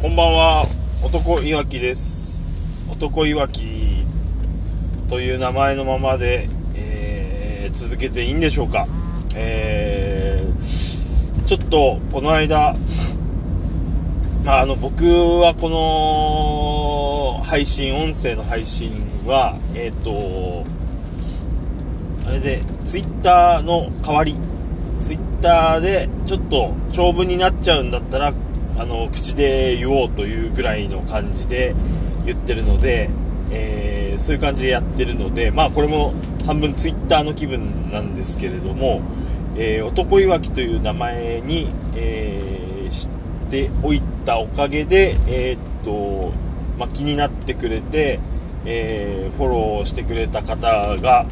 こんばんは。男いわきです。男いわきという名前のままで、えー、続けていいんでしょうか。えー、ちょっとこの間まあ、あの僕はこの配信音声の配信はえっ、とあれでツイッターの代わり。ツイッターでちょっと長文になっちゃうんだったらあの口で言おうというぐらいの感じで言ってるので、えー、そういう感じでやってるので、まあ、これも半分ツイッターの気分なんですけれども、えー、男いわきという名前に、えー、知っておいたおかげで、え、っとまあ、気になってくれて、えフォローしてくれた方が、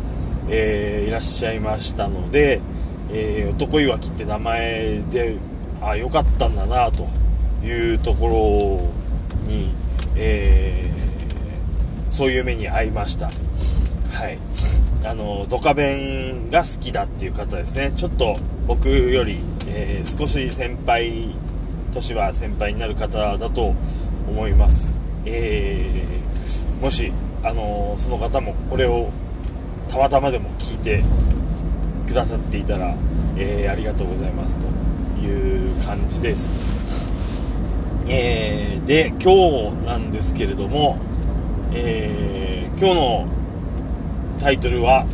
えいらっしゃいましたので、え男いわきって名前であ良かったんだなと。いうところに、えー、そういう目に遭いました。はい。あの、ドカベンが好きだっていう方ですね。ちょっと僕より、えー、少し先輩、年は先輩になる方だと思います。えー、もし、あのその方もこれをたまたまでも聞いてくださっていたら、えー、ありがとうございますという感じです。えー、で、今日なんですけれども、えー、今日のタイトルは、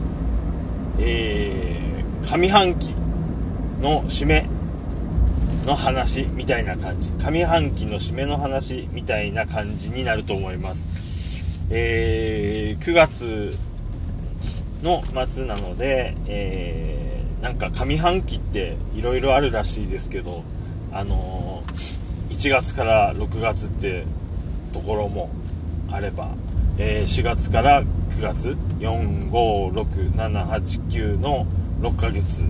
えー、上半期の締めの話みたいな感じ。上半期の締めの話みたいな感じになると思います。えー、9月の末なので、えー、なんか上半期って色々あるらしいですけど、あのー1月から6月ってところもあれば、えー、4月から9月456789の6ヶ月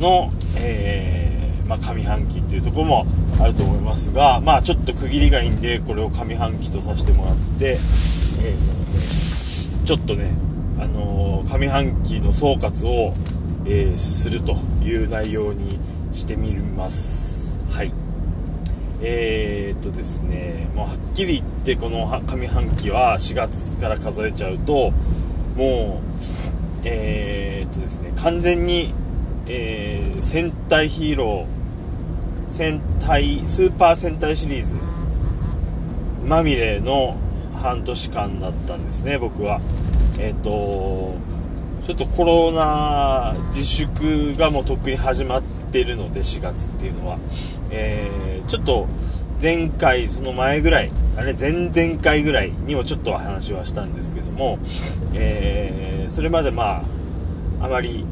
の、えー、まあ、上半期っていうところもあると思いますがまあちょっと区切りがいいんでこれを上半期とさせてもらって、えー、ちょっとねあの上半期の総括を、えするという内容にしてみます。えー、っとですね、もうはっきり言ってこの上半期は4月から数えちゃうと、もう、えー、っとですね、完全に、えー、戦隊ヒーロー、戦隊、スーパー戦隊シリーズ、まみれの半年間だったんですね、僕は。えっ、と、ちょっとコロナ自粛がもうとっくに始まっているので、4月っていうのは。えー、ちょっと前回、その前ぐらい、あれ、前々回ぐらいにもちょっと話はしたんですけども、えー、それまでまあ、あまり、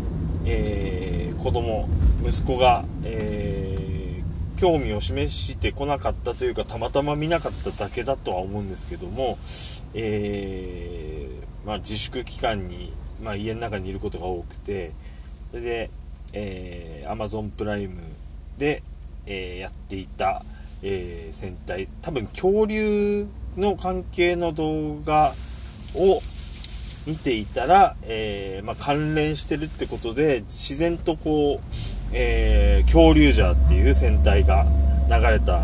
えー、子供、息子が、えー、興味を示してこなかったというか、たまたま見なかっただけだとは思うんですけども、えー、まあ、自粛期間に、まあ、家の中にいることが多くて、それで、えー、Amazon プライムで、えー、やっていた、えー、戦隊。多分恐竜の関係の動画を見ていたら、えー、まあ、関連してるってことで自然とこう、えー、恐竜ジャーっていう戦隊が流れた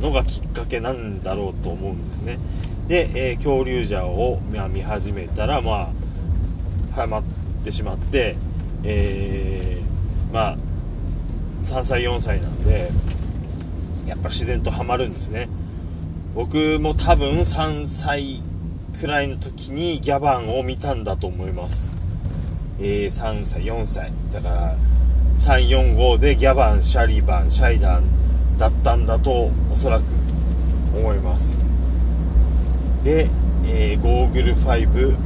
のがきっかけなんだろうと思うんですね。で、えー、恐竜ジャーを、まあ、見始めたらまあハマってしまってえまあ3歳4歳なんでやっぱ自然とハマるんですね。僕も多分3歳くらいの時にギャバンを見たんだと思います。えー、3歳4歳。だから345でギャバンシャリバンシャイダンだったんだとおそらく思います。で、えー、ゴーグル5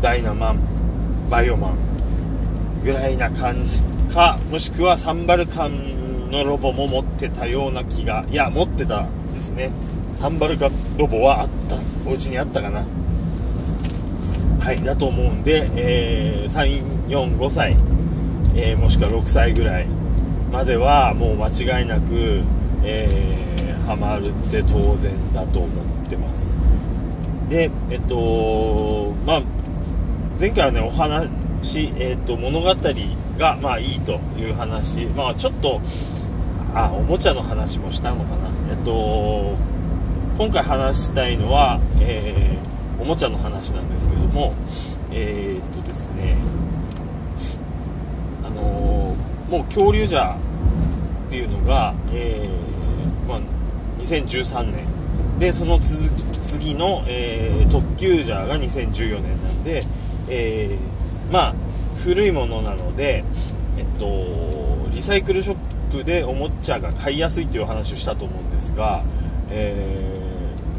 ダイナマンバイオマンぐらいな感じかもしくはサンバルカンのロボも持ってたような気がいや持ってたですね。サンバルカンロボはあった。お家にあったかな。はいだと思うんで、えー、345歳、えー、もしくは6歳ぐらいまではもう間違いなく、えー、ハマるって当然だと思ってます。でえっとまあ前回はねお話、えっと物語が、まあいいという話、まあちょっと、あおもちゃの話もしたのかな。えっと今回話したいのは、えー、おもちゃの話なんですけどもえー、っとですねあのもう恐竜じゃっていうのが、えーまあ、2013年。でその続き次の、えー、特急ジャーが2014年なんで、えー、まあ古いものなので、えっと、リサイクルショップでおもちゃが買いやすいという話をしたと思うんですが、え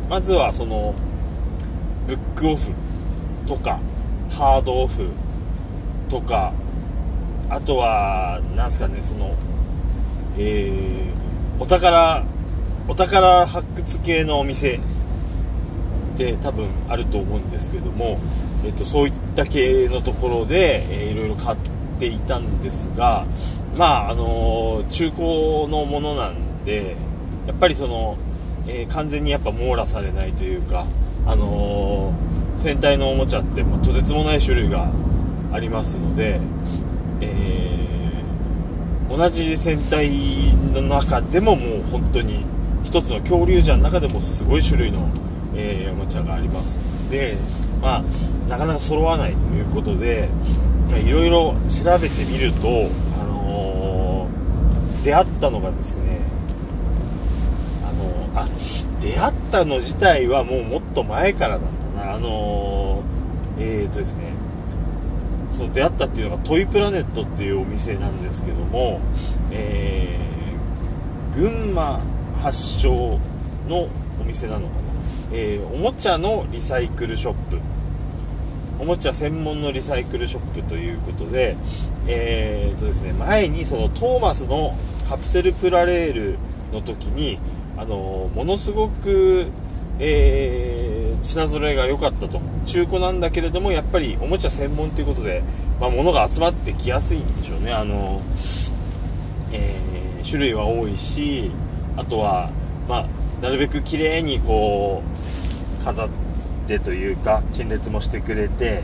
ー、まずはそのブックオフとかハードオフとかあとはなんすかねそのえー、お宝お宝発掘系のお店って多分あると思うんですけども、えっと、そういった系のところで、えー、いろいろ買っていたんですがまああのー、中古のものなんでやっぱりその、えー、完全にやっぱ網羅されないというかあのー、戦隊のおもちゃって、まあ、とてつもない種類がありますので、え同じ戦隊の中でももう本当に一つの恐竜じゃん中でもすごい種類の、えー、おもちゃがあります。でまあなかなか揃わないということでいろいろ調べてみると、あのー、出会ったのがですねあのあ出会ったの自体はもうもっと前からなんだな。あのー、えっ、ー、とですねその出会ったっていうのがトイプラネットっていうお店なんですけども、え、群馬発祥のお店なのかな、えー、おもちゃのリサイクルショップ。おもちゃ専門のリサイクルショップということで、えーとですね、前にそのトーマスのカプセルプラレールの時に、あのものすごく、えー品揃えが良かったと。中古なんだけれどもやっぱりおもちゃ専門ということで、まあ、物が集まってきやすいんでしょうね。あの、え、種類は多いしあとは、まあ、なるべく綺麗にこう飾ってというか陳列もしてくれて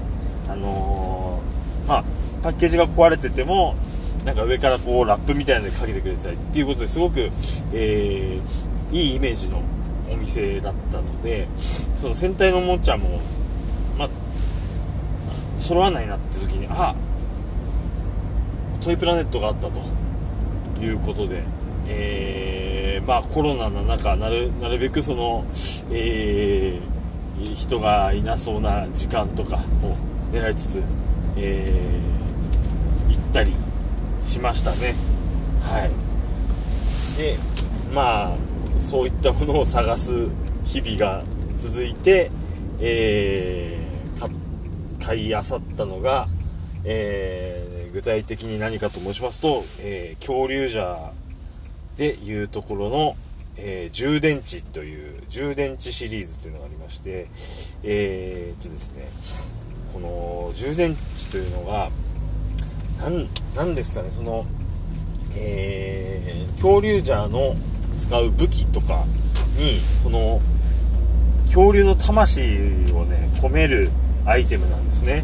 あのー、まあパッケージが壊れててもなんか上からこうラップみたいなのでかけてくれたりっていうことですごく、えー、いいイメージのお店だったのでその戦隊のおもちゃもまあ揃わないなって時にあトイプラネットがあったということで、えー、まあコロナの中なるなるべくその、えー、人がいなそうな時間とかを狙いつつ、えー、行ったりしましたね。はい。でまあそういったものを探す日々が続いて、えー、買いあさったのが、えー、具体的に何かと申しますと、えー、恐竜ジャーでいうところの、えー、充電池という充電池シリーズというのがありまして、えー、っとですね、この充電池というのが、何ですかね、その、えー、恐竜ジャーの使う武器とかにその恐竜の魂をね込めるアイテムなんですね。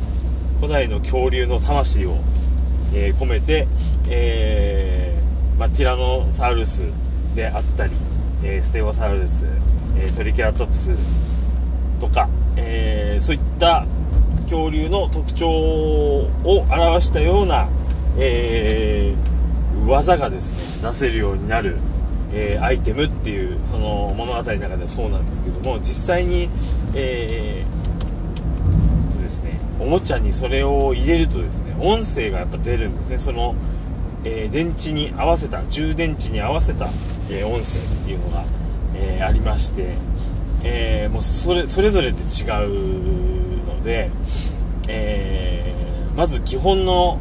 古代の恐竜の魂を、えー、込めて、えー、まあ、ティラノサウルスであったり、えー、ステゴサウルス、えトリケラトプスとか、えそういった恐竜の特徴を表したような、え技がですね出せるようになるえー、アイテムっていうその物語の中ではそうなんですけども実際に、えー、ですね、おもちゃにそれを入れるとですね音声がやっぱ出るんですね。その、えー、電池に合わせた充電池に合わせた、え音声っていうのが、えありまして、えもうそれそれぞれで違うので、えまず基本の、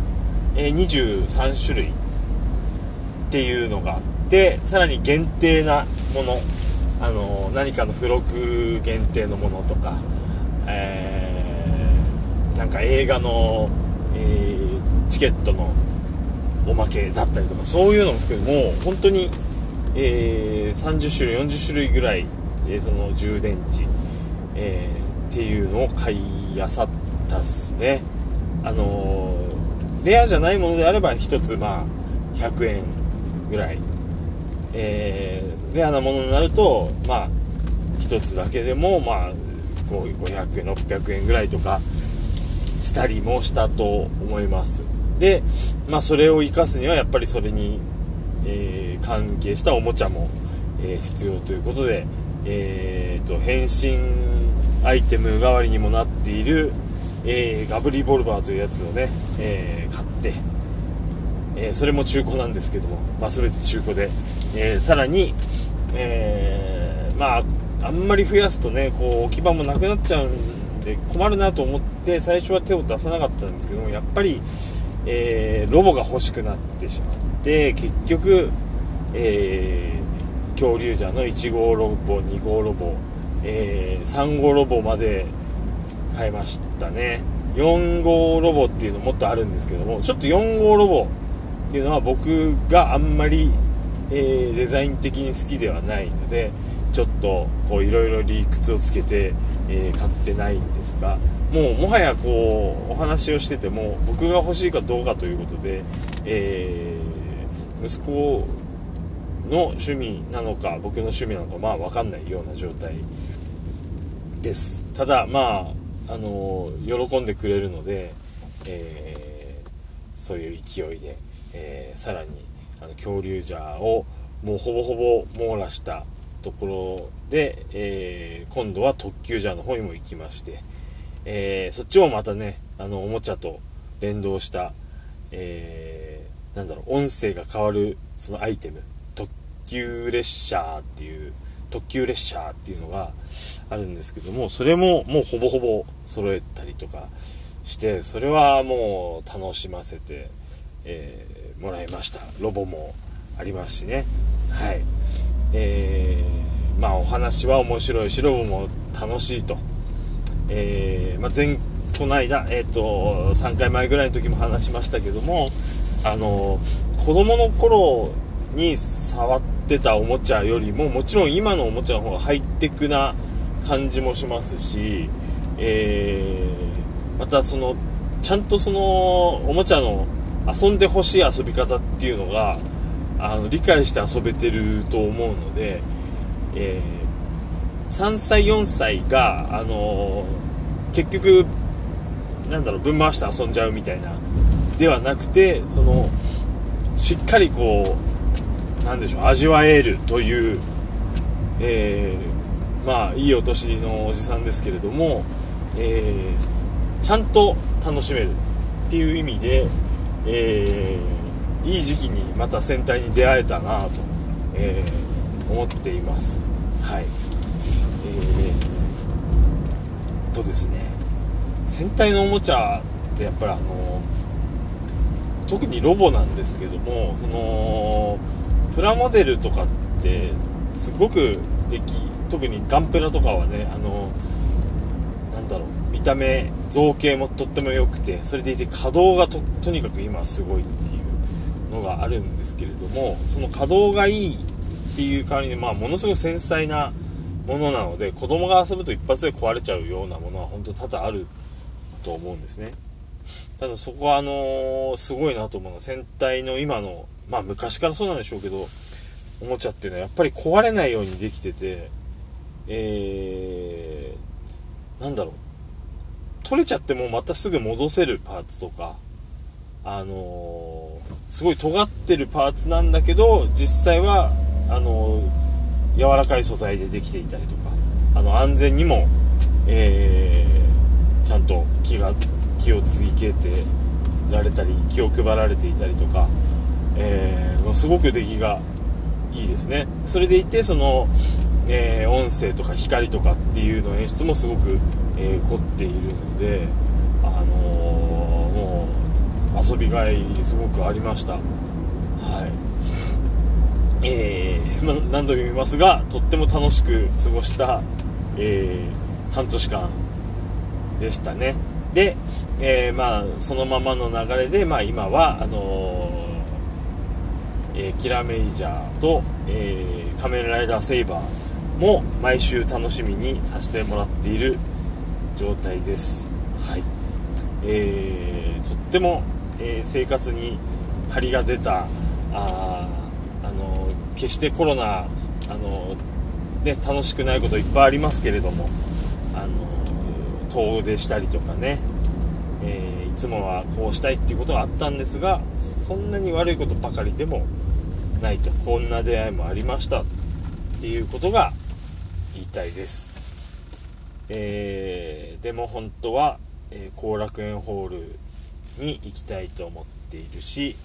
え23種類っていうのがあってさらに限定なものあの何かの付録限定のものとか、え、なんか映画の、え、チケットのおまけだったりとかそういうのも含めもう本当に、えー、30種類40種類ぐらい、えその充電池、えっていうのを買いあさったっすね。あのレアじゃないものであれば1つまあ100円ぐらい。えー、レアなものになるとまあ1つだけでもまあ500円600円ぐらいとかしたりもしたと思います。でまあそれを生かすにはやっぱりそれに、えー、関係したおもちゃも、えー、必要ということでえーと、変身アイテム代わりにもなっている、えー、ガブリボルバーというやつをね、え、買って、え、それも中古なんですけども、まあ、全て中古で、えさらに、えまああんまり増やすとねこう置き場もなくなっちゃうんで困るなと思って最初は手を出さなかったんですけどもやっぱり、えロボが欲しくなってしまって結局、えー恐竜じゃの1号ロボ2号ロボ、えー、3号ロボまで買いましたね。4号ロボっていうのもっとあるんですけどもちょっと4号ロボっていうのは僕があんまり、えー、デザイン的に好きではないのでちょっとこういろいろ理屈をつけて、えー、買ってないんですがもうもはやこうお話をしてても僕が欲しいかどうかということで、えー、息子の趣味なのか僕の趣味なのかまあ分かんないような状態です。ただまああの喜んでくれるので、え、そういう勢いで、え、さらにあの恐竜ジャーをもうほぼほぼ網羅したところで、えー、今度は特急ジャーの方にも行きまして、えー、そっちもまたねあのおもちゃと連動した、えー、なんだろう音声が変わるそのアイテム特急列車っていう特急列車っていうのがあるんですけどもそれももうほぼほぼ揃えたりとかしてそれはもう楽しませて、えー、もらいました。ロボもありますしね。はい。えー、まあお話は面白いしロボも楽しいと。えー、まあ、前この間、えーと、3回前ぐらいの時も話しましたけどもあの子供の頃に触ってたおもちゃよりももちろん今のおもちゃの方がハイテクな感じもしますし、えー、またそのちゃんとそのおもちゃの遊んでほしい遊び方っていうのがあの理解して遊べてると思うので、えー、3歳4歳が、あのー、結局なんだろうぶん回して遊んじゃうみたいなではなくてそのしっかりこう何でしょう味わえるという、えー、まあいいお年のおじさんですけれども、え、ちゃんと楽しめるっていう意味で、えー、いい時期にまた戦隊に出会えたなと、えー、思っています。はい。えー、とですね。戦隊のおもちゃってやっぱりあの特にロボなんですけどもそのプラモデルとかってすごくでき特にガンプラとかはねあのなんだろう見た目造形もとっても良くてそれでいて稼働がととにかく今すごいってのがあるんですけれどもその稼働がいいっていう代わりに、まあ、ものすごい繊細なものなので子供が遊ぶと一発で壊れちゃうようなものは本当多々あると思うんですねただそこはあのー、すごいなと思うのは戦隊の今のまあ昔からそうなんでしょうけど、おもちゃっていうのはやっぱり壊れないようにできてて、えー、なんだろう。取れちゃってもまたすぐ戻せるパーツとか、あのー、すごい尖ってるパーツなんだけど、実際は、あの、柔らかい素材でできていたりとか、あの、安全にも、えー、ちゃんと気が、気をつけてられたり、気を配られていたりとか、えー、すごく出来がいいですね。それでいてその、えー、音声とか光とかっていうの演出もすごく、えー、凝っているので遊びがいすごくありましたはいえー、ま何度も言いますがとっても楽しく過ごした、え半年間でしたねで、えまあそのままの流れで、まあ、今はあのえー、キラメイジャーと、えー、仮面ライダーセイバーも毎週楽しみにさせてもらっている状態です。はい。えー、とっても、えー、生活に張りが出た、ああの決してコロナあの、ね、楽しくないこといっぱいありますけれどもあの遠出したりとかね、え、いつもはこうしたいっていうことがあったんですがそんなに悪いことばかりでもないとこんな出会いもありましたっていうことが言いたいです、えー、でも本当は後、えー、楽園ホールに行きたいと思っているし、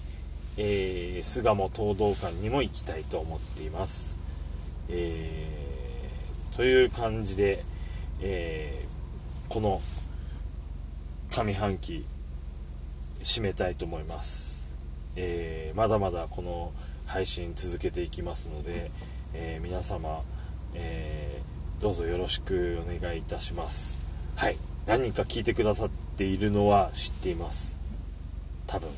えー、巣鴨東道館にも行きたいと思っています、えー、という感じで、えー、この上半期締めたいと思います、えー、まだまだこの配信続けていきますので、え、皆様、えー、どうぞよろしくお願いいたします。はい。何人か聞いてくださっているのは知っています。多分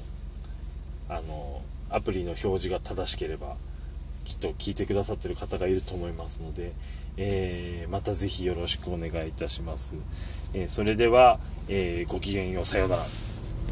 あのアプリの表示が正しければきっと聞いてくださってる方がいると思いますので、えー、またぜひよろしくお願いいたします、えー、それでは、えー、ごきげんようさようなら。